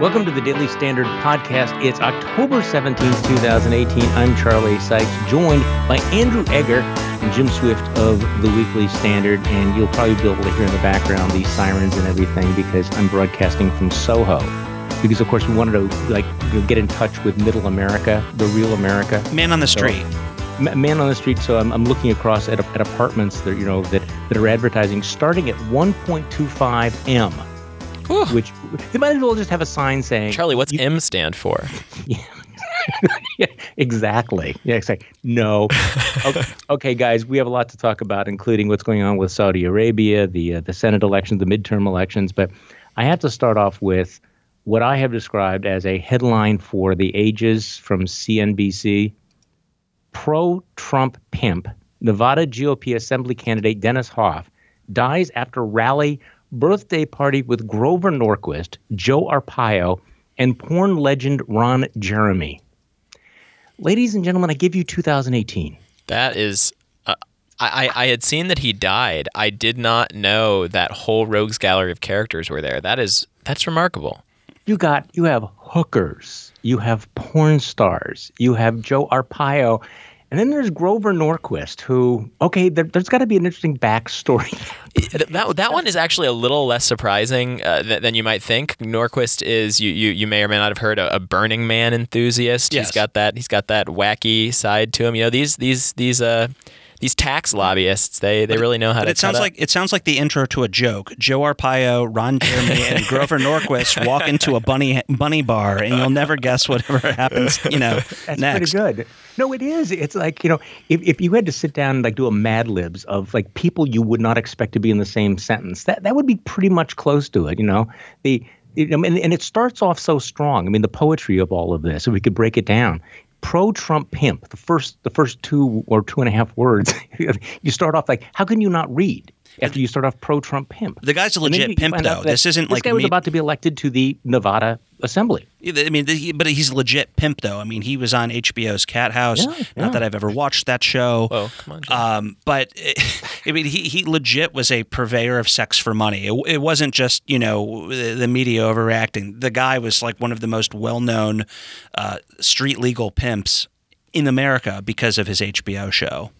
Welcome to the Daily Standard Podcast. It's October 17th, 2018. I'm Charlie Sykes, joined by Andrew Egger and Jim Swift of the Weekly Standard. And you'll probably be able to hear in the background these sirens and everything because I'm broadcasting from Soho. Because, of course, we wanted to like get in touch with middle America, the real America. Man on the street. So, man on the street. So I'm, I'm looking across at, at apartments that, you know, that, that are advertising starting at 1.25 M Whew. which they might as well just have a sign saying Charlie, what's M stand for? yeah, exactly. Yeah, exactly. No. okay, okay, guys, we have a lot to talk about, including what's going on with Saudi Arabia, the uh, the Senate elections, the midterm elections. But I have to start off with what I have described as a headline for the ages from CNBC: Pro-Trump pimp, Nevada GOP Assembly candidate Dennis Hof dies after rally birthday party with Grover Norquist, Joe Arpaio, and porn legend Ron Jeremy. Ladies and gentlemen, I give you 2018. That is. Uh, I, I had seen that he died. I did not know that whole rogues gallery of characters were there. That is that's remarkable. You got you have hookers, you have porn stars, you have Joe Arpaio, and then there's Grover Norquist, who okay, there, has got to be an interesting backstory. that that one is actually a little less surprising uh, th- than you might think. Norquist is you you, you may or may not have heard a, a Burning Man enthusiast. Yes. He's got that he's got that wacky side to him. You know these these these uh these tax lobbyists they, they really know how But to. it sounds cut up. like it sounds like the intro to a joke. Joe Arpaio, Ron Jeremy, and Grover Norquist walk into a bunny bunny bar, and you'll never guess whatever happens. You know, That's next. pretty good. No, it is. It's like you know, if, if you had to sit down and like do a Mad Libs of like people you would not expect to be in the same sentence, that that would be pretty much close to it. You know, the it, I mean, and it starts off so strong. I mean, the poetry of all of this. If we could break it down, pro-Trump pimp. The first the first two or two and a half words, you start off like, how can you not read? After you start off pro-Trump pimp, The guy's a legit pimp, though. This isn't this like guy was me- about to be elected to the Nevada Assembly. I mean, the, but he's legit pimp, though. I mean, he was on HBO's Cathouse. Yeah, yeah. Not that I've ever watched that show. Whoa, come on, Jim. Um, but I mean, he, he legit was a purveyor of sex for money. It, it wasn't just you know the, the media overreacting. The guy was like one of the most well known uh, street legal pimps in America because of his HBO show.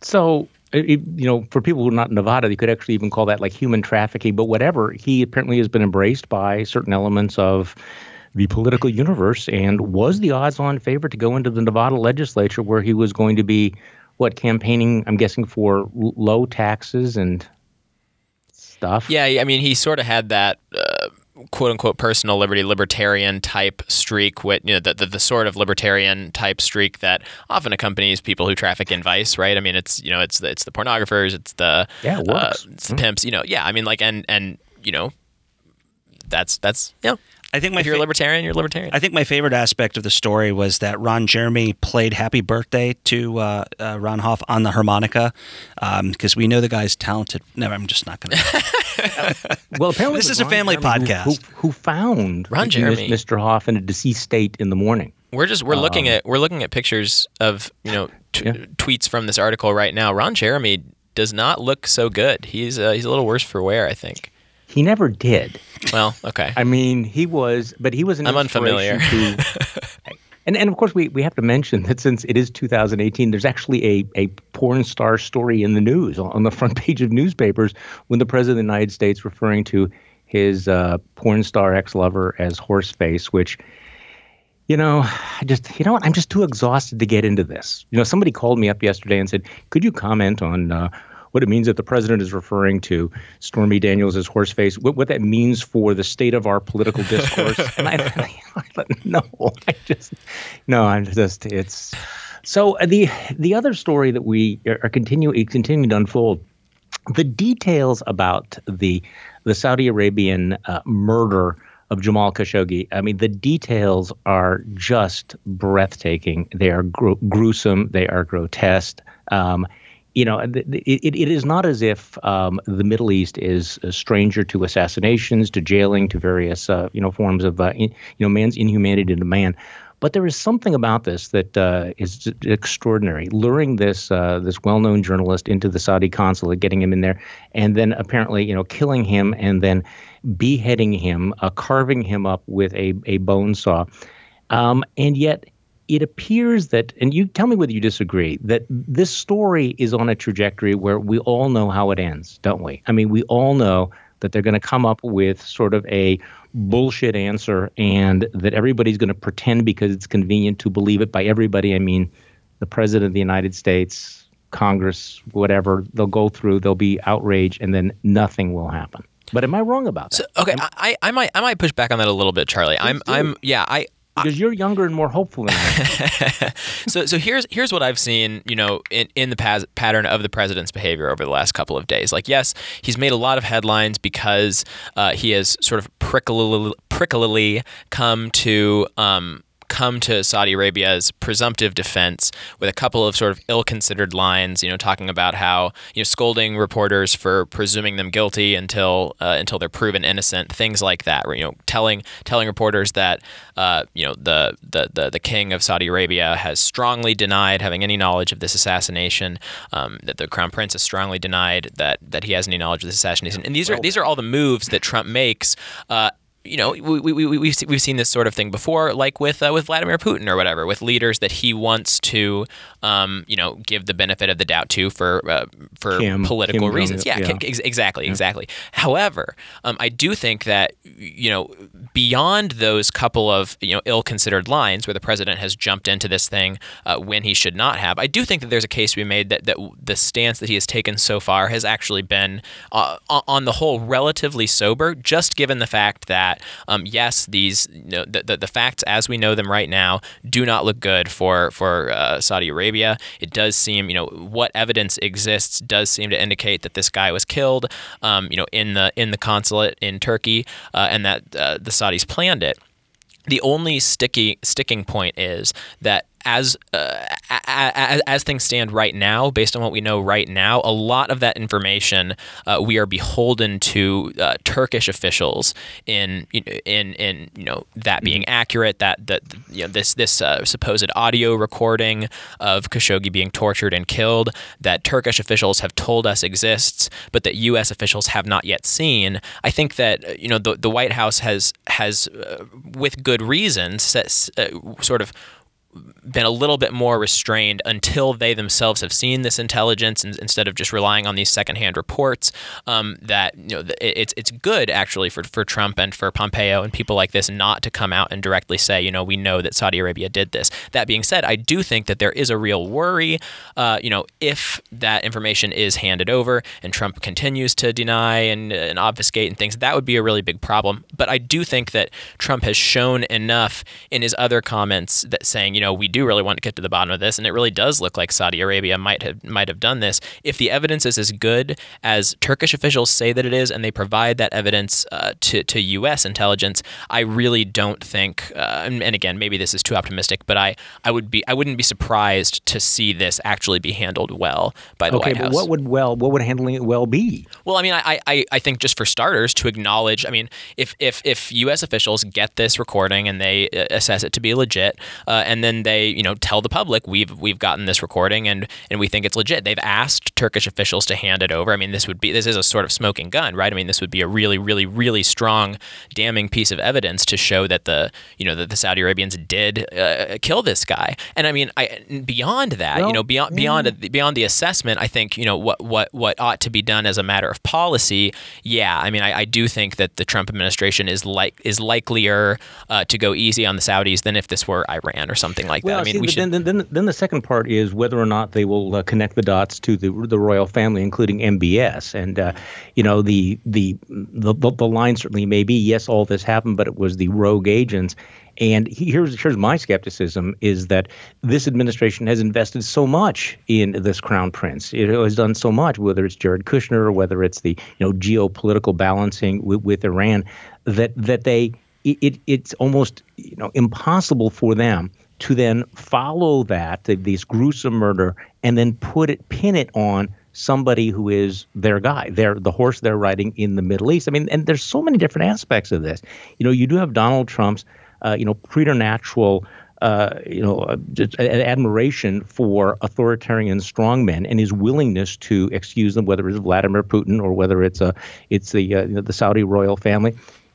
So, it, it- you know, for people who are not in Nevada, you could actually even call that like human trafficking. But whatever, he apparently has been embraced by certain elements of the political universe and was the odds-on favorite to go into the Nevada legislature, where he was going to be what campaigning. I'm guessing for l- low taxes and stuff. Yeah, I mean, he sort of had that uh, quote unquote personal liberty libertarian type streak, with you know the, the the sort of libertarian type streak that often accompanies people who traffic in vice, right? I mean, it's you know it's the, it's the pornographers, it's the Yeah, it works. Uh, it's the pimps, you know. Yeah, I mean, like and and you know, that's that's yeah. I think my If you're a libertarian, you're a libertarian. I think my favorite aspect of the story was that Ron Jeremy played "Happy Birthday" to uh, uh, Ron Hof on the harmonica because we know the guy's talented. No, I'm just not going to. Well, apparently This it was is a family Jeremy podcast. Who, who found Ron Jeremy. Mr. Hof in a deceased state in the morning. We're just we're looking Um, at we're looking at pictures of you know t- Yeah. tweets from this article right now. Ron Jeremy does not look so good. He's uh, he's a little worse for wear, I think. He never did. Well, okay. I mean, he was, but he was an I'm unfamiliar. to- and and of course, we we have to mention that since it is 2018, there's actually a a porn star story in the news on the front page of newspapers when the president of the United States referring to his uh, porn star ex lover as horseface, which. You know, I just, you know what? I'm just too exhausted to get into this. You know, somebody called me up yesterday and said, could you comment on uh, what it means that the president is referring to Stormy Daniels as horseface, what, what that means for the state of our political discourse? and I, I no, I just, no, I'm just, it's. So the the other story that we are continuing continuing to unfold the details about the the Saudi Arabian uh, murder of Jamal Khashoggi. I mean, the details are just breathtaking. They are gru- gruesome. They are grotesque. Um, you know, it, it is not as if um, the Middle East is a stranger to assassinations, to jailing, to various uh, you know forms of uh, in, you know man's inhumanity to man. But there is something about this that uh, is extraordinary. Luring this uh, this well-known journalist into the Saudi consulate, getting him in there, and then apparently, you know, killing him and then beheading him, uh, carving him up with a a bone saw, um, and yet it appears that, and you tell me whether you disagree, that this story is on a trajectory where we all know how it ends, don't we? I mean, we all know that they're going to come up with sort of a bullshit answer and that everybody's going to pretend because it's convenient to believe it. By everybody, I mean the President of the United States, Congress, whatever. They'll go through, there'll be outrage, and then nothing will happen. But am I wrong about that? So, okay, I, I might I might push back on that a little bit, Charlie. I'm do. I'm yeah I because you're younger and more hopeful so so here's here's what I've seen, you know, in, in the pattern of the president's behavior over the last couple of days. Like, yes, he's made a lot of headlines because uh, he has sort of pricklily, pricklily come to um, come to Saudi Arabia's presumptive defense with a couple of sort of ill-considered lines, you know, talking about how you know scolding reporters for presuming them guilty until uh, until they're proven innocent, things like that. You know, telling telling reporters that uh, you know the, the the the king of Saudi Arabia has strongly denied having any knowledge of this assassination. Um, that the crown prince has strongly denied that that he has any knowledge of this assassination. And these are these are all the moves that Trump makes. Uh, you know, we, we, we, we've, we've seen this sort of thing before, like with uh, with Vladimir Putin or whatever, with leaders that he wants to, um, you know, give the benefit of the doubt to for uh, for Kim, political Kim reasons. Yeah, yeah. exactly, yeah. exactly. However, um, I do think that you know, beyond those couple of you know ill-considered lines where the president has jumped into this thing uh, when he should not have, I do think that there's a case to be made that that the stance that he has taken so far has actually been, uh, on the whole, relatively sober, just given the fact that that um, yes, these you know, the, the, the facts as we know them right now do not look good for for uh, Saudi Arabia. It does seem you know what evidence exists does seem to indicate that this guy was killed um, you know in the in the consulate in Turkey uh, and that uh, the Saudis planned it. The only sticky sticking point is that as, uh, as, as things stand right now, based on what we know right now, a lot of that information uh, we are beholden to uh, Turkish officials in in in you know that being mm-hmm. accurate. That that you know this this uh, supposed audio recording of Khashoggi being tortured and killed that Turkish officials have told us exists, but that U.S. officials have not yet seen. I think that uh, you know the the White House has has uh, with good reason sort of been a little bit more restrained until they themselves have seen this intelligence and, instead of just relying on these secondhand reports. Um, that you know it's it's good actually for, for Trump and for Pompeo and people like this not to come out and directly say you know we know that Saudi Arabia did this. That being said, I do think that there is a real worry. Uh, you know if that information is handed over and Trump continues to deny and, and obfuscate and things, that would be a really big problem. But I do think that Trump has shown enough in his other comments that saying you know we do really want to get to the bottom of this, and it really does look like Saudi Arabia might have might have done this. If the evidence is as good as Turkish officials say that it is, and they provide that evidence uh, to to U.S. intelligence, I really don't think. Uh, and, and, again, maybe this is too optimistic, but I I would be I wouldn't be surprised to see this actually be handled well by the okay, White House. Okay, but what would well what would handling it well be? Well, I mean, I, I I think just for starters to acknowledge. I mean, if if if U.S. officials get this recording and they uh, assess it to be legit, uh, and then they you know tell the public we've we've gotten this recording and and we think it's legit. They've asked Turkish officials to hand it over. I mean, this would be this is a sort of smoking gun, right? I mean, this would be a really really really strong, damning piece of evidence to show that the you know that the Saudi Arabians did uh, kill this guy. And I mean, I beyond that, well, you know, beyond yeah. beyond beyond the assessment, I think you know what what what ought to be done as a matter of policy. Yeah, I mean, I, I do think that the Trump administration is like is likelier uh, to go easy on the Saudis than if this were Iran or something like well, that. I mean, see, we should... then, then, then the second part is whether or not they will uh, connect the dots to the the royal family, including MBS. And uh, you know, the, the the the line certainly may be yes, all this happened, but it was the rogue agents. And here's here's my skepticism is that this administration has invested so much in this crown prince. It has done so much, whether it's Jared Kushner or whether it's the you know geopolitical balancing with, with Iran, that that they it, it's almost you know impossible for them to then follow that, this gruesome murder, and then put it, pin it on somebody who is their guy, their the horse they're riding in the Middle East. I mean, and there's so many different aspects of this. You know, you do have Donald Trump's, uh, you know, preternatural uh, you know, uh, admiration for authoritarian strongmen and his willingness to excuse them, whether it's Vladimir Putin or whether it's a, it's the uh, you know, the Saudi royal family.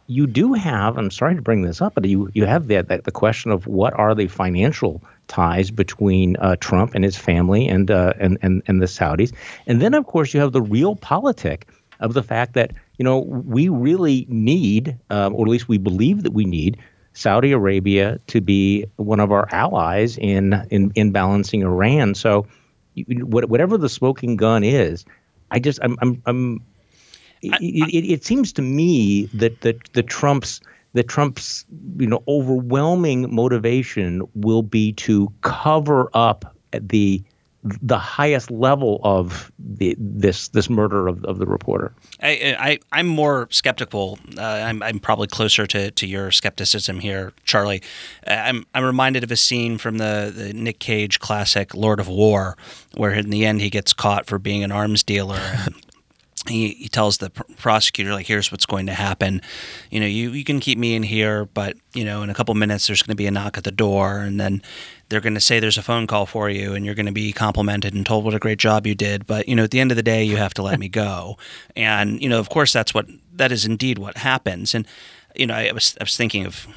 You do have. I'm sorry to bring this up, but you you have the the, the question of what are the financial ties between uh, Trump and his family and, uh, and and and the Saudis, and then of course you have the realpolitik of the fact that you know we really need, um, or at least we believe that we need Saudi Arabia to be one of our allies in in, in balancing Iran. So, whatever the smoking gun is, I just I'm I'm, I'm I, it, it, it, seems to me that that the Trump's that Trump's you know overwhelming motivation will be to cover up the the highest level of the, this this murder of, of the reporter. I, I am more skeptical. Uh, I'm I'm probably closer to, to your skepticism here, Charlie. Uh, I'm I'm reminded of a scene from the, the Nick Cage classic Lord of War, where in the end he gets caught for being an arms dealer. He, he tells the pr- prosecutor like here's what's going to happen. You know you, you can keep me in here but you know in a couple minutes there's going to be a knock at the door and then they're going to say there's a phone call for you and you're going to be complimented and told what a great job you did. But you know at the end of the day you have to let me go. And you know of course that's what that is indeed what happens. And you know i was i was thinking of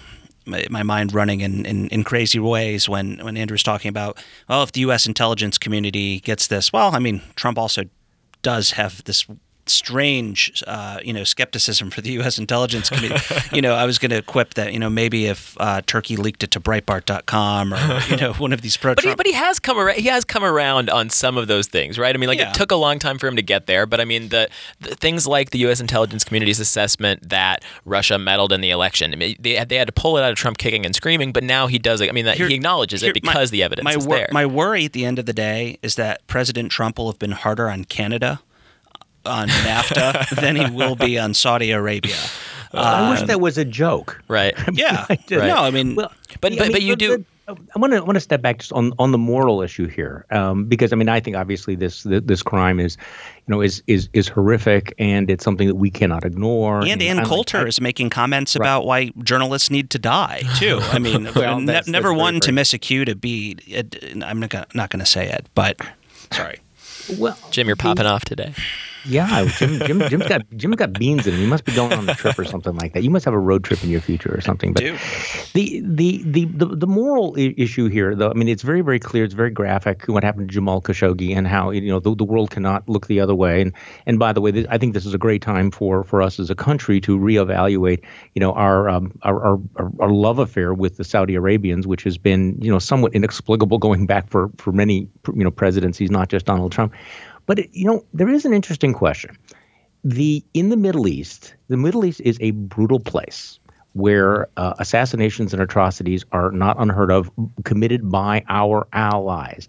my, my mind running in, in, in crazy ways when when Andrew's talking about well if the US intelligence community gets this well I mean Trump also does have this strange, uh, you know, skepticism for the U.S. intelligence committee. you know, I was going to quip that, you know, maybe if uh, Turkey leaked it to Breitbart.com or you know one of these pro. But he, but he has come around. He has come around on some of those things, right? I mean, like yeah. it took a long time for him to get there, but I mean, the, the, things like the U.S. intelligence community's assessment that Russia meddled in the election. I mean, they had, they had to pull it out of Trump kicking and screaming, but now he does. It. I mean, that, here, he acknowledges here, it because my, the evidence my is wor- there. My worry at the end of the day is that President Trump will have been harder on Canada on NAFTA than he will be on Saudi Arabia. I wish um, that was a joke. Right. yeah. Right. No, I mean, well, but but, I mean, but you do. I want to want to step back just on, on the moral issue here, um, because I mean I think obviously this this crime is, you know, is is is horrific and it's something that we cannot ignore. And Ann Coulter like, is making comments right. about why journalists need to die too. I mean, well, ne- that's, never that's one to miss a cue to be. I'm not gonna, not going to say it, but sorry. Well, Jim, you're popping off today. Yeah, Jim, Jim, Jim's got Jim's got beans in him. You must be going on a trip or something like that. You must have a road trip in your future or something. But the, the the the the moral issue here, though, I mean, it's very very clear. It's very graphic. What happened to Jamal Khashoggi and how you know the, the world cannot look the other way. And and by the way, this, I think this is a great time for for us as a country to reevaluate you know our um, our, our our love affair with the Saudi Arabians, which has been you know somewhat inexplicable going back for for many you know presidencies, not just Donald Trump. But you know, there is an interesting question. The in the Middle East, the Middle East is a brutal place where uh, assassinations and atrocities are not unheard of, committed by our allies.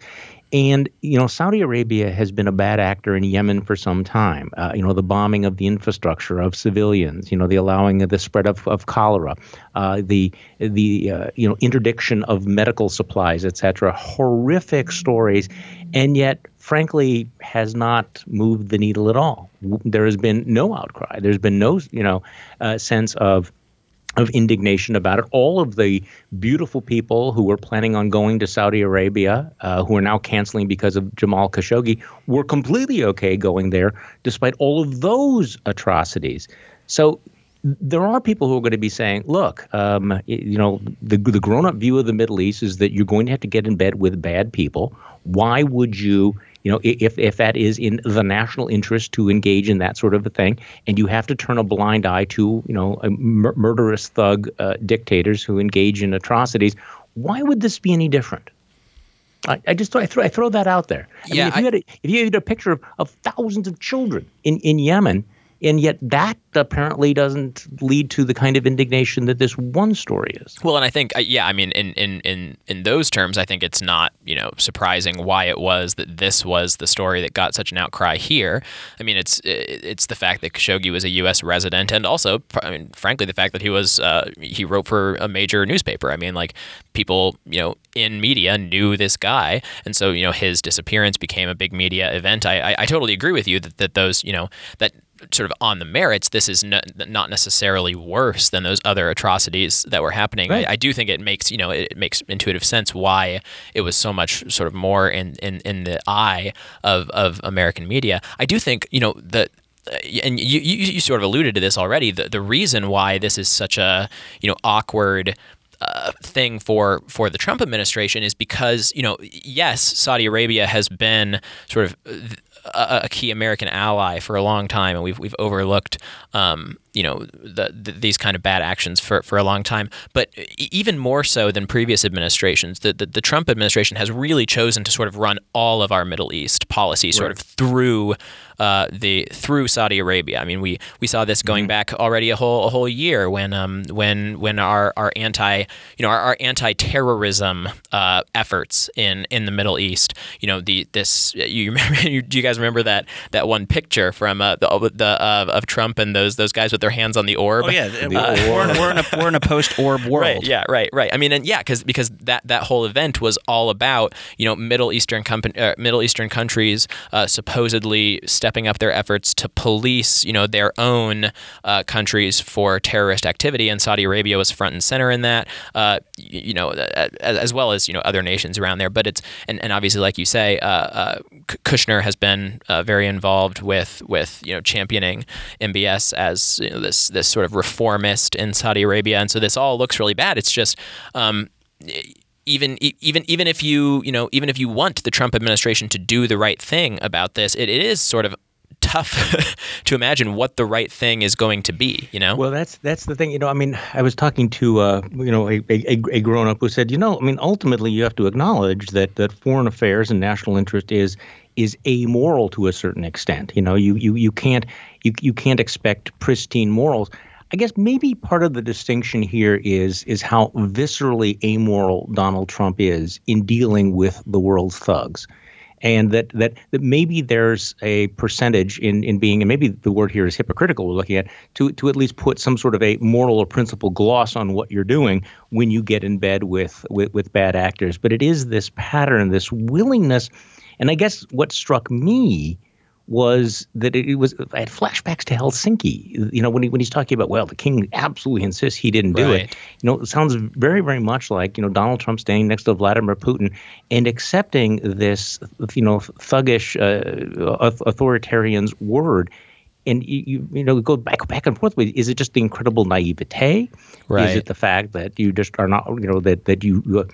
And you know, Saudi Arabia has been a bad actor in Yemen for some time. Uh, you know, the bombing of the infrastructure of civilians. You know, the allowing of the spread of, of cholera, uh, the the uh, you know interdiction of medical supplies, etc. Horrific stories, and yet, frankly, has not moved the needle at all. There has been no outcry. There's been no you know uh, sense of of indignation about it. All of the beautiful people who were planning on going to Saudi Arabia, uh, who are now canceling because of Jamal Khashoggi, were completely okay going there, despite all of those atrocities. So there are people who are going to be saying, look, um, you know, the, the grown up view of the Middle East is that you're going to have to get in bed with bad people. Why would you you know, if if that is in the national interest to engage in that sort of a thing, and you have to turn a blind eye to, you know, mur- murderous thug uh, dictators who engage in atrocities, why would this be any different? I, I just I throw, I throw that out there. I yeah, mean, if you had a, if you had a picture of, of thousands of children in, in Yemen and yet that apparently doesn't lead to the kind of indignation that this one story is. Well, and I think, uh, yeah, I mean, in, in, in, in those terms, I think it's not, you know, surprising why it was that this was the story that got such an outcry here. I mean, it's it's the fact that Khashoggi was a U.S. resident, and also, I mean, frankly, the fact that he was uh, he wrote for a major newspaper. I mean, like people, you know, in media knew this guy, and so you know his disappearance became a big media event. I I, I totally agree with you that, that those, you know, that sort of on the merits, this is n- not necessarily worse than those other atrocities that were happening. Right. I, I, do think it makes you know it, makes intuitive sense why it was so much sort of more in in, in the eye of of American media. I do think you know that uh, and you, you, you sort of alluded to this already. The, the reason why this is such a you know awkward uh, thing for for the Trump administration is because you know yes Saudi Arabia has been sort of a, a, key American ally for a long time, and we've we've overlooked um, you know the, the, these kind of bad actions for, for a long time. But even more so than previous administrations, the, the, the Trump administration has really chosen to sort of run all of our Middle East policy sort right. of through uh, the through Saudi Arabia. I mean, we we saw this going mm-hmm. back already a whole a whole year when um when when our, our anti you know our, our anti terrorism uh, efforts in in the Middle East. You know the this you remember do you guys remember that that one picture from uh, the the uh, of Trump and those those guys with their hands on the orb? Oh yeah, uh, we're, in, we're, in a we're in a post orb world. Right. Yeah. Right. Right. I mean, and yeah, because because that that whole event was all about you know Middle Eastern company uh, Middle Eastern countries supposedly stepping up their efforts to police, you know, their own uh, countries for terrorist activity, and Saudi Arabia was front and center in that. Uh, you know, as well as you know other nations around there. But it's and, and obviously, like you say, uh, uh Kushner has been uh, very involved with with you know championing MBS as you know, this this sort of reformist in Saudi Arabia, and so this all looks really bad. It's just. Um, even even even if you you know even if you want the Trump administration to do the right thing about this, it, it is sort of tough to imagine what the right thing is going to be. You know. Well, that's that's the thing. You know, I mean, I was talking to uh, you know a, a, a grown up who said, you know, I mean, ultimately you have to acknowledge that that foreign affairs and national interest is is amoral to a certain extent. You know, you you you can't you you can't expect pristine morals. I guess maybe part of the distinction here is is how viscerally amoral Donald Trump is in dealing with the world's thugs. And that that that maybe there's a percentage in in being and maybe the word here is hypocritical we're looking at to to at least put some sort of a moral or principle gloss on what you're doing when you get in bed with with, with bad actors. But it is this pattern this willingness and i guess what struck me was that it was I had flashbacks to Helsinki. You know, when he when he's talking about well, the king absolutely insists he didn't do right. it. You know, it sounds very very much like you know Donald Trump standing next to Vladimir Putin and accepting this you know thuggish uh, authoritarian's word. And you, you know go back back and forth. With is it just the incredible naivete? Right. Is it the fact that you just are not you know that that you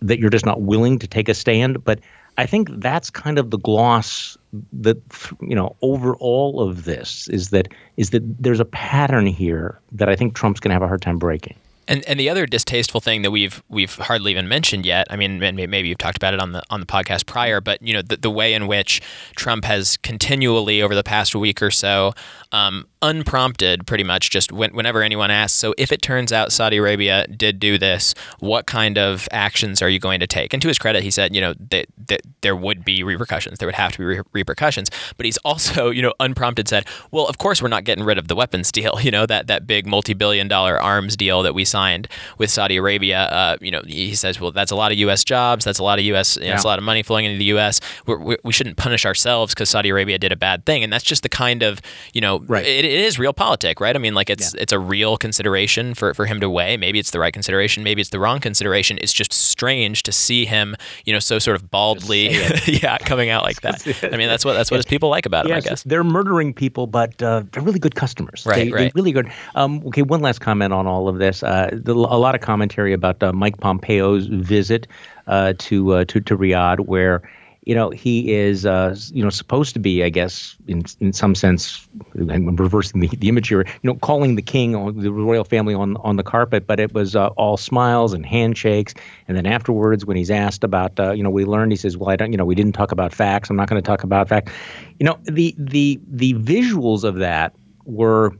that you're just not willing to take a stand? But I think that's kind of the gloss that you know over all of this is that is that there's a pattern here that I think Trump's going to have a hard time breaking. And and the other distasteful thing that we've we've hardly even mentioned yet. I mean, maybe you've talked about it on the on the podcast prior, but you know the, the way in which Trump has continually over the past week or so um, unprompted, pretty much just when, whenever anyone asks, so if it turns out Saudi Arabia did do this, what kind of actions are you going to take? And to his credit, he said, you know, that, that there would be repercussions. There would have to be re- repercussions. But he's also, you know, unprompted said, well, of course we're not getting rid of the weapons deal. You know, that that big multi-billion dollar arms deal that we signed with Saudi Arabia. Uh, you know, he says, well, that's a lot of U.S. jobs. That's a lot of U.S. You know, yeah. It's a lot of money flowing into the U.S. We're, we we should not punish ourselves because Saudi Arabia did a bad thing. And that's just the kind of, you know, right. it, it is realpolitik, right? I mean, like it's yeah. it's a real consideration for, for him to weigh. Maybe it's the right consideration, maybe it's the wrong consideration. It's just strange to see him, you know, so sort of baldly, yeah, coming out like that. I mean, that's what that's what his people like about him, I guess. They're murdering people, but uh, they're really good customers. Right, they, right. Really good. Um, okay, one last comment on all of this. Uh, the, a lot of commentary about uh, Mike Pompeo's visit uh, to uh, to to Riyadh, where you know, he is, uh, you know, supposed to be, I guess, in in some sense, I'm reversing the, the image here, you know, calling the king, or the royal family on on the carpet, but it was uh, all smiles and handshakes. And then afterwards, when he's asked about, uh, you know, we learned, he says, well, I don't, you know, we didn't talk about facts. I'm not going to talk about facts. You know, the the the visuals of that were,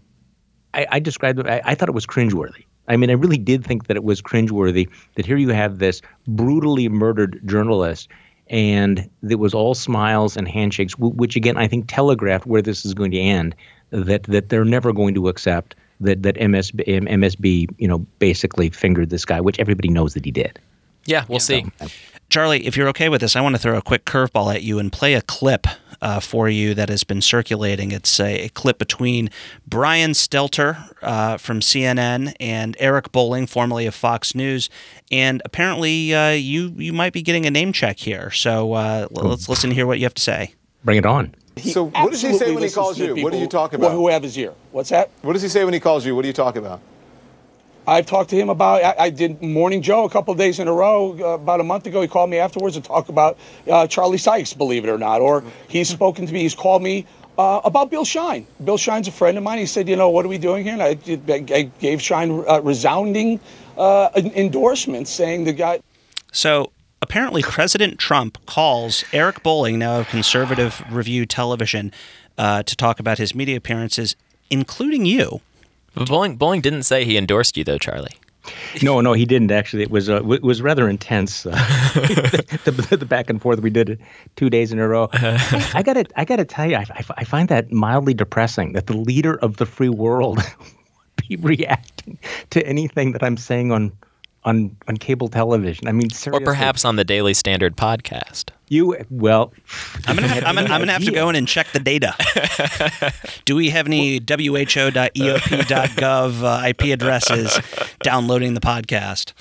I, I described it, I, I thought it was cringeworthy. I mean, I really did think that it was cringeworthy that here you have this brutally murdered journalist and it was all smiles and handshakes, which again I think telegraphed where this is going to end. That that they're never going to accept that that MSB, MSB you know basically fingered this guy, which everybody knows that he did. Yeah, we'll yeah, see. So, Charlie, if you're okay with this, I want to throw a quick curveball at you and play a clip uh, for you that has been circulating. It's a, a clip between Brian Stelter uh, from CNN and Eric Bolling, formerly of Fox News, and apparently uh, you you might be getting a name check here. So uh, let's listen to hear what you have to say. Bring it on. He so what does he say when he calls you? What do you talk about? Who have his ear? What's that? What does he say when he calls you? What do you talk about? I've talked to him about. I, I did Morning Joe a couple of days in a row. Uh, about a month ago, he called me afterwards to talk about uh, Charlie Sykes, believe it or not. Or he's spoken to me. He's called me uh, about Bill Shine. Bill Shine's a friend of mine. He said, "You know, what are we doing here?" And I, I gave Shine uh, resounding uh, endorsements, saying the guy. So apparently, President Trump calls Eric Bolling, now of Conservative Review Television, uh, to talk about his media appearances, including you. But Bolling, Bolling didn't say he endorsed you, though, Charlie. No, no, he didn't actually. It was uh, it was rather intense. Uh, the, the, the, back and forth we did it two days in a row. I got to I got to tell you, I, I, find that mildly depressing that the leader of the free world be reacting to anything that I'm saying on on on cable television. I mean, seriously. or perhaps on the Daily Standard podcast. You well, I'm gonna have, I'm gonna, I'm gonna have to go in and check the data. Do we have any WHO.eop.gov uh, IP addresses downloading the podcast?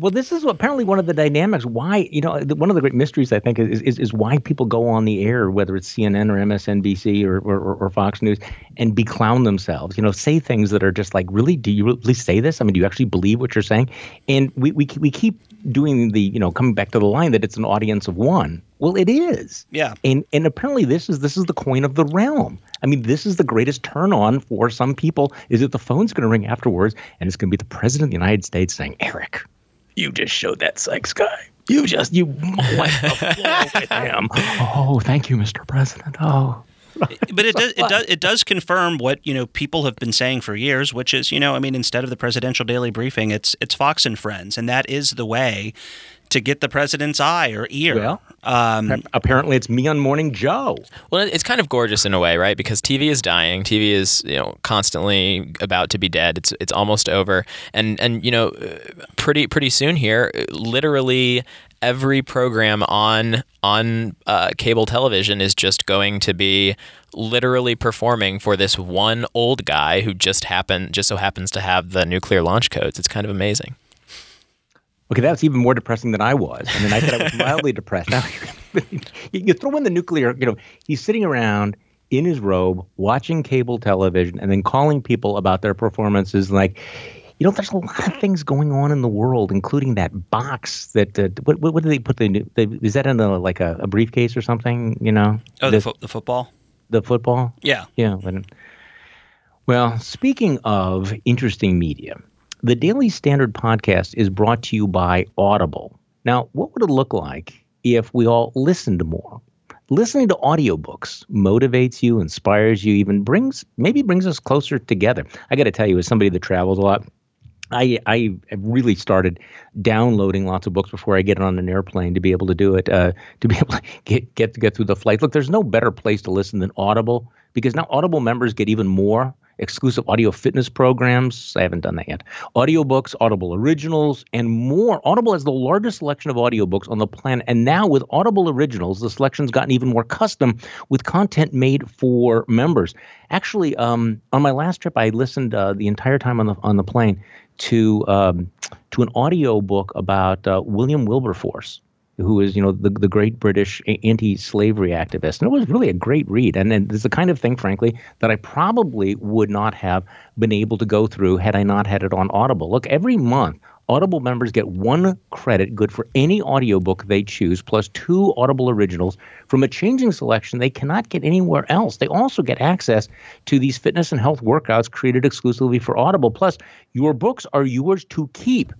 Well, this is apparently one of the dynamics. Why you know one of the great mysteries I think is is, is why people go on the air, whether it's CNN or MSNBC or, or, or Fox News, and beclown themselves. You know, say things that are just like, really, do you really say this? I mean, do you actually believe what you're saying? And we we we keep doing the you know coming back to the line that it's an audience of one well, it is. Yeah. And and apparently this is this is the coin of the realm. I mean, this is the greatest turn on for some people is that the phone's going to ring afterwards and it's going to be the president of the United States saying, "Eric, you just showed that Sykes guy. You just you floor with him. Oh, thank you, Mr. President. Oh." but it does it does it does confirm what you know people have been saying for years, which is you know I mean instead of the presidential daily briefing, it's it's Fox and Friends, and that is the way to get the president's eye or ear. Well, um, apparently it's me on Morning Joe. Well, it's kind of gorgeous in a way, right? Because TV is dying. TV is you know constantly about to be dead. It's it's almost over, and and you know pretty pretty soon here, literally every program on on uh, cable television is just going to be literally performing for this one old guy who just happen just so happens to have the nuclear launch codes. It's kind of amazing. Okay, that's even more depressing than I was. I mean, I said I was mildly depressed. Now, you throw in the nuclear, you know, he's sitting around in his robe watching cable television and then calling people about their performances like, you know, there's a lot of things going on in the world, including that box that, uh, what, what, what do they put the, the is that in a, like a, a, briefcase or something, you know? Oh, the, the, fo- the football? The football? Yeah. Yeah. But, well, speaking of interesting media, the Daily Standard podcast is brought to you by Audible. Now, what would it look like if we all listened more? Listening to audiobooks motivates you, inspires you, even brings maybe brings us closer together. I got to tell you, as somebody that travels a lot, I I really started downloading lots of books before I get on an airplane to be able to do it, uh, to be able to get get get through the flight. Look, there's no better place to listen than Audible because now Audible members get even more exclusive audio fitness programs. I haven't done that yet. Audiobooks, Audible Originals, and more. Audible has the largest selection of audiobooks on the planet. And now with Audible Originals, the selection's gotten even more custom with content made for members. Actually, um, on my last trip, I listened uh, the entire time on the on the plane to um, to an audio book about uh, William Wilberforce who is, you know, the, the great British anti-slavery activist. And it was really a great read. And, and it's the kind of thing, frankly, that I probably would not have been able to go through had I not had it on Audible. Look, every month, Audible members get one credit good for any audiobook they choose, plus two Audible originals from a changing selection they cannot get anywhere else. They also get access to these fitness and health workouts created exclusively for Audible. Plus, your books are yours to keep.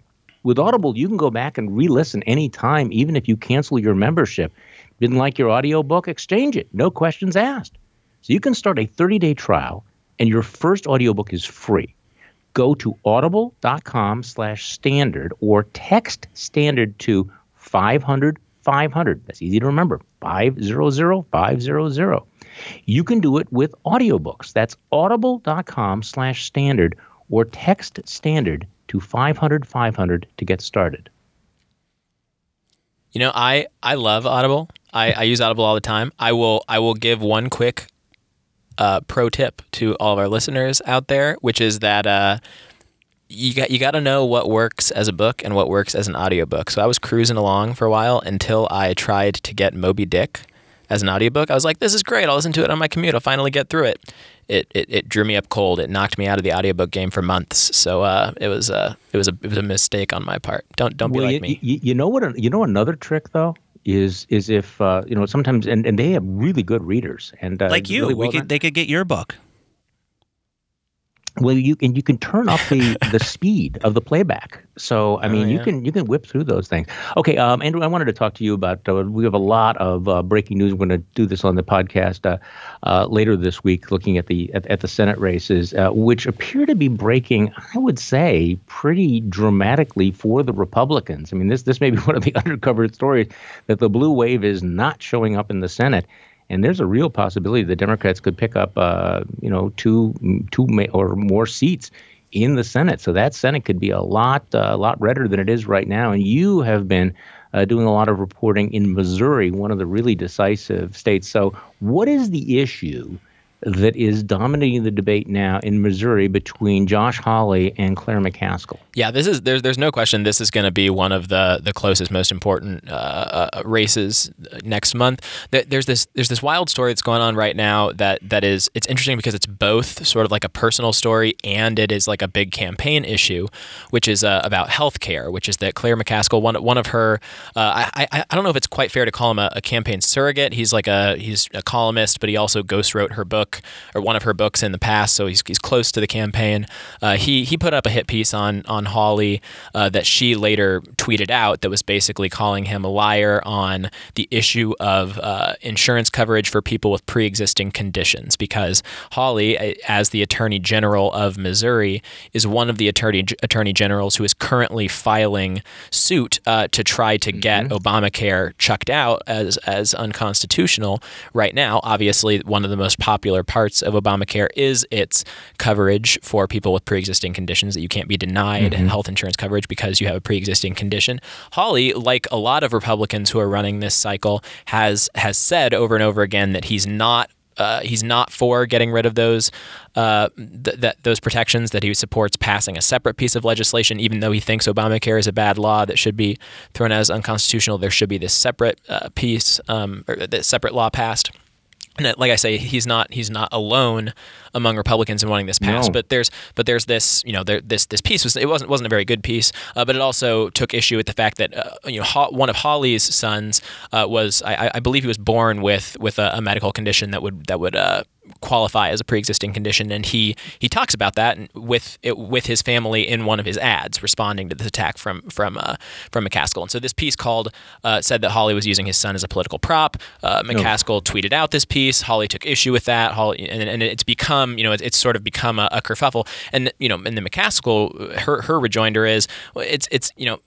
With Audible, you can go back and re-listen anytime, even if you cancel your membership. Didn't like your audiobook? Exchange it. No questions asked. So you can start a 30-day trial, and your first audiobook is free. Go to audible.com slash standard or text standard to 500 500. That's easy to remember. 500 500. You can do it with audiobooks. That's audible.com slash standard or text standard to 500 500 to get started. You know, I I love Audible. I, I use Audible all the time. I will I will give one quick uh, pro tip to all of our listeners out there, which is that uh, you got you got to know what works as a book and what works as an audiobook. So I was cruising along for a while until I tried to get Moby Dick as an audiobook. I was like, this is great. I'll listen to it on my commute. I'll finally get through it. It, it, it drew me up cold. It knocked me out of the audiobook game for months. So uh, it was uh, it was a it was a mistake on my part. Don't don't well, be like you, me. You, you know what? You know another trick though is is if uh, you know sometimes and, and they have really good readers and uh, like you, really we well could they could get your book. Well, you and you can turn up the the speed of the playback. So I mean, Oh, you can you can whip through those things. Okay, um, Andrew, I wanted to talk to you about. Uh, we have a lot of uh, breaking news. We're going to do this on the podcast uh, uh, later this week, looking at the at, at the Senate races, uh, which appear to be breaking. I would say pretty dramatically for the Republicans. I mean, this this may be one of the undercovered stories that the blue wave is not showing up in the Senate and there's a real possibility the Democrats could pick up, uh, you know, two, two or more seats in the Senate. So that Senate could be a lot, uh, a lot redder than it is right now. And you have been uh, doing a lot of reporting in Missouri, one of the really decisive states. So, what is the issue? That is dominating the debate now in Missouri between Josh Hawley and Claire McCaskill. Yeah, this is there's there's no question this is going to be one of the the closest, most important uh, uh, races next month. There- There's this there's this wild story that's going on right now that that is it's interesting because it's both sort of like a personal story and it is like a big campaign issue, which is uh, about healthcare, which is that Claire McCaskill one one of her uh, I, I I don't know if it's quite fair to call him a, a campaign surrogate. He's like a he's a columnist, but he also ghost wrote her book or one of her books in the past, so he's, he's close to the campaign. Uh, he he put up a hit piece on on Hawley uh, that she later tweeted out that was basically calling him a liar on the issue of uh, insurance coverage for people with pre-existing conditions because Hawley, as the Attorney General of Missouri, is one of the attorney attorney generals who is currently filing suit uh, to try to get Obamacare chucked out as as unconstitutional right now. Obviously, one of the most popular parts of Obamacare is its coverage for people with pre-existing conditions that you can't be denied health insurance coverage because you have a pre-existing condition. Hawley, like a lot of Republicans who are running this cycle, has has said over and over again that he's not uh, he's not for getting rid of those uh, th- that those protections. That he supports passing a separate piece of legislation, even though he thinks Obamacare is a bad law that should be thrown out as unconstitutional. There should be this separate uh, piece um, or this separate law passed. And like I say, he's not he's not alone among Republicans in wanting this passed. No. But there's but there's this you know there, this this piece was it wasn't wasn't a very good piece, uh, but it also took issue with the fact that uh, you know one of Hawley's sons uh, was I, I- believe he was born with with a, a medical condition that would that would. Uh, qualify as a pre-existing condition and he he talks about that and with it, with his family in one of his ads responding to this attack from from uh, from McCaskill and so this piece called uh, said that Hawley was using his son as a political prop uh, McCaskill tweeted out this piece Hawley took issue with that Hawley and, and it's become you know it's, it's sort of become a, a kerfuffle. And you know and the McCaskill her her rejoinder is well, it's it's you know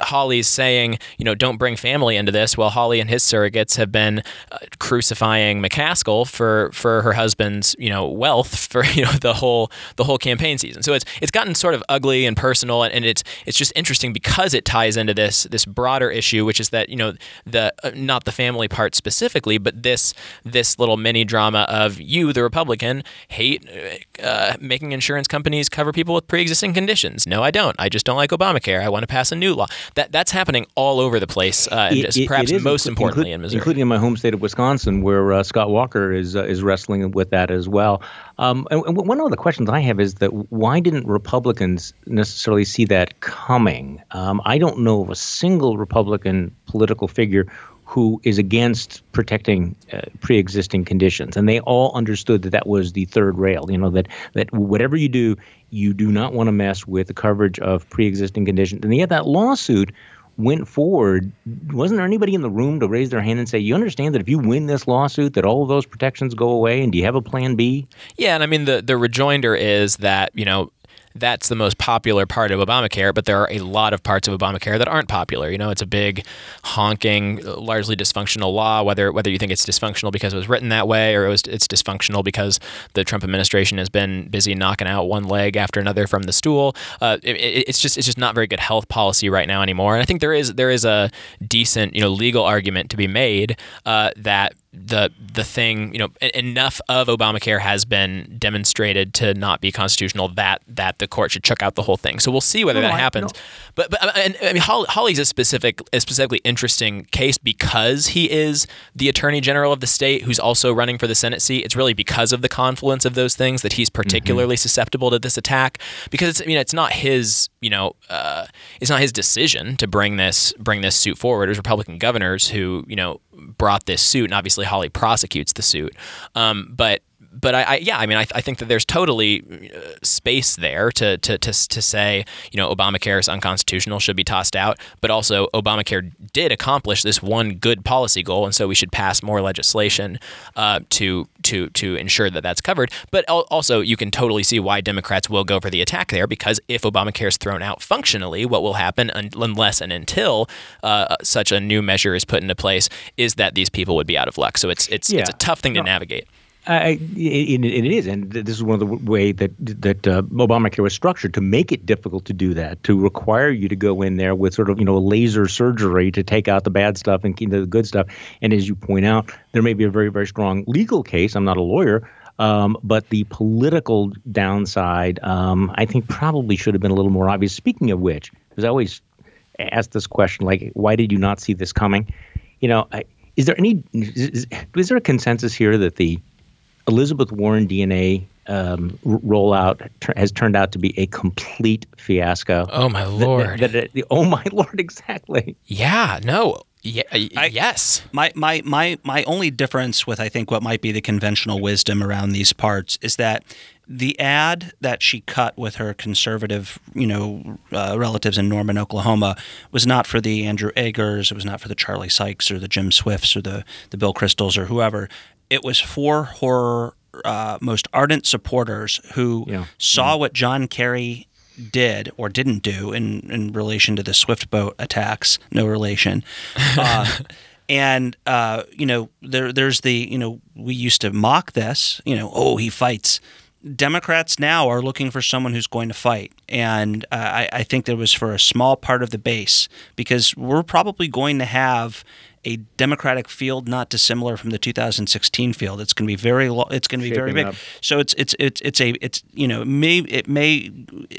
Hawley's saying, you know, don't bring family into this. Well, Hawley and his surrogates have been uh, crucifying McCaskill for for her husband's, you know, wealth for you know the whole the whole campaign season. So it's it's gotten sort of ugly and personal, and, and it's it's just interesting because it ties into this this broader issue, which is that you know the uh, not the family part specifically, but this this little mini drama of you, the Republican, hate uh, making insurance companies cover people with pre-existing conditions. No, I don't. I just don't like Obamacare. I want to pass a new law. That that's happening all over the place, uh, and It- just it- perhaps it most importantly inclu- in Missouri. including in my home state of Wisconsin, where uh, Scott Walker is uh, is wrestling with that as well. Um, and, and one of the questions I have is that why didn't Republicans necessarily see that coming? Um, I don't know of a single Republican political figure who is against protecting uh, pre-existing conditions, and they all understood that that was the third rail. You know that that whatever you do, you do not want to mess with the coverage of pre-existing conditions, and yet that lawsuit went forward, wasn't there anybody in the room to raise their hand and say, "You understand that if you win this lawsuit, that all of those protections go away, and do you have a plan B?" Yeah, and I mean the the rejoinder is that you know that's the most popular part of Obamacare, but there are a lot of parts of Obamacare that aren't popular. You know, it's a big, honking, largely dysfunctional law. Whether whether you think it's dysfunctional because it was written that way, or it was it's dysfunctional because the Trump administration has been busy knocking out one leg after another from the stool. Uh, it, it's just it's just not very good health policy right now anymore. And I think there is there is a decent you know legal argument to be made uh, that the the thing you know enough of Obamacare has been demonstrated to not be constitutional that that the court should chuck out the whole thing. So we'll see whether no, that happens. But but and, I mean Hawley's a specific a specifically interesting case because he is the attorney general of the state who's also running for the Senate seat. It's really because of the confluence of those things that he's particularly mm-hmm. susceptible to this attack because it's I mean it's not his you know uh, it's not his decision to bring this bring this suit forward. It was Republican governors who you know brought this suit, and obviously Hawley prosecutes the suit. Um, but but I, I, yeah, I mean, I, I think that there's totally uh, space there to, to, to, to say, you know, Obamacare is unconstitutional, should be tossed out. But also, Obamacare did accomplish this one good policy goal, and so we should pass more legislation uh, to to to ensure that that's covered. But also, you can totally see why Democrats will go for the attack there, because if Obamacare is thrown out functionally, what will happen unless and until uh, such a new measure is put into place is that these people would be out of luck. So it's it's yeah. it's a tough thing no. to navigate. I, it, it is, and this is one of the way that that uh, Obamacare was structured to make it difficult to do that, to require you to go in there with sort of you know laser surgery to take out the bad stuff and keep the good stuff. And as you point out, there may be a very very strong legal case. I'm not a lawyer, um, but the political downside, um, I think, probably should have been a little more obvious. Speaking of which, because I always ask this question, like, why did you not see this coming? You know, I, is there any is, is there a consensus here that the Elizabeth Warren DNA um, rollout has turned out to be a complete fiasco. Oh my lord! That, that, that, oh my lord! Exactly. Yeah. No. Yeah, I, yes. My, my my my only difference with I think what might be the conventional wisdom around these parts is that the ad that she cut with her conservative, you know, uh, relatives in Norman, Oklahoma, was not for the Andrew Eggers, it was not for the Charlie Sykes or the Jim Swifts or the the Bill Kristols or whoever it was for her uh, most ardent supporters who yeah. saw what John Kerry did or didn't do in, in relation to the Swift boat attacks. No relation. Uh, and uh, you know, there there's the you know we used to mock this. You know, oh he fights. Democrats now are looking for someone who's going to fight, and uh, I, I think there was for a small part of the base because we're probably going to have a Democratic field not dissimilar from the 2016 field. It's going to be very lo- it's going to be Shaping very big. Up. So it's it's it's it's a it's you know it may it may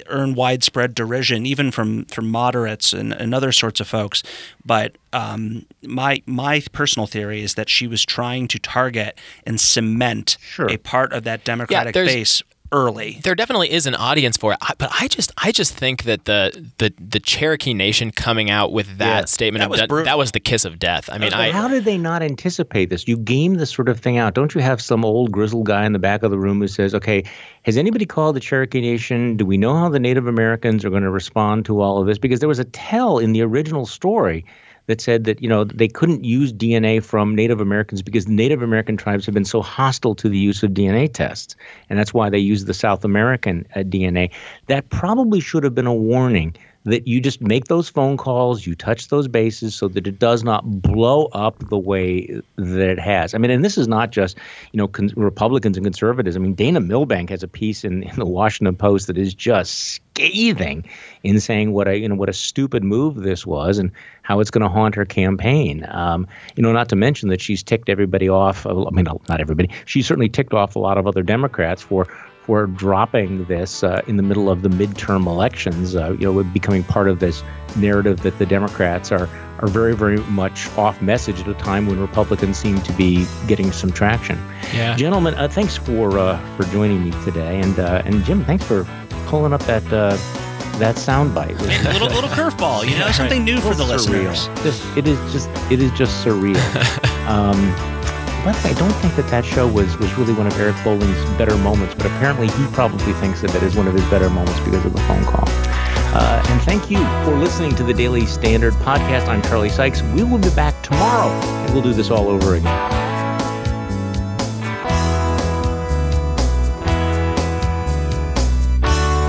earn widespread derision even from from moderates and, and other sorts of folks. But um, my my personal theory is that she was trying to target and cement sure. a part of that Democratic yeah, base early. There definitely is an audience for it, but I just I just think that the the the Cherokee Nation coming out with that yeah, statement that was, de- that was the kiss of death. I mean, I, how did they not anticipate this? You game this sort of thing out. Don't you have some old grizzled guy in the back of the room who says, "Okay, has anybody called the Cherokee Nation? Do we know how the Native Americans are going to respond to all of this?" Because there was a tell in the original story that said that you know they couldn't use DNA from Native Americans because Native American tribes have been so hostile to the use of DNA tests, and that's why they use the South American uh, DNA. That probably should have been a warning that you just make those phone calls, you touch those bases so that it does not blow up the way that it has. I mean, and this is not just, you know, con- Republicans and conservatives. I mean, Dana Milbank has a piece in, in the Washington Post that is just scathing in saying what a, you know, what a stupid move this was and how it's going to haunt her campaign. Um, you know, not to mention that she's ticked everybody off. I mean, not everybody. She certainly ticked off a lot of other Democrats for we're dropping this uh, in the middle of the midterm elections, uh, you know, becoming part of this narrative that the Democrats are are very, very much off message at a time when Republicans seem to be getting some traction. Yeah, gentlemen, uh, thanks for uh, for joining me today, and uh, and Jim, thanks for pulling up that uh, that soundbite. a little little curveball, you know, something new for the surreal. listeners. Just, it is just it is just surreal. um, by the way, I don't think that that show was, was really one of Eric Bolling's better moments, but apparently he probably thinks that it is one of his better moments because of the phone call. Uh, and thank you for listening to the Daily Standard podcast. I'm Charlie Sykes. We will be back tomorrow, and we'll do this all over again.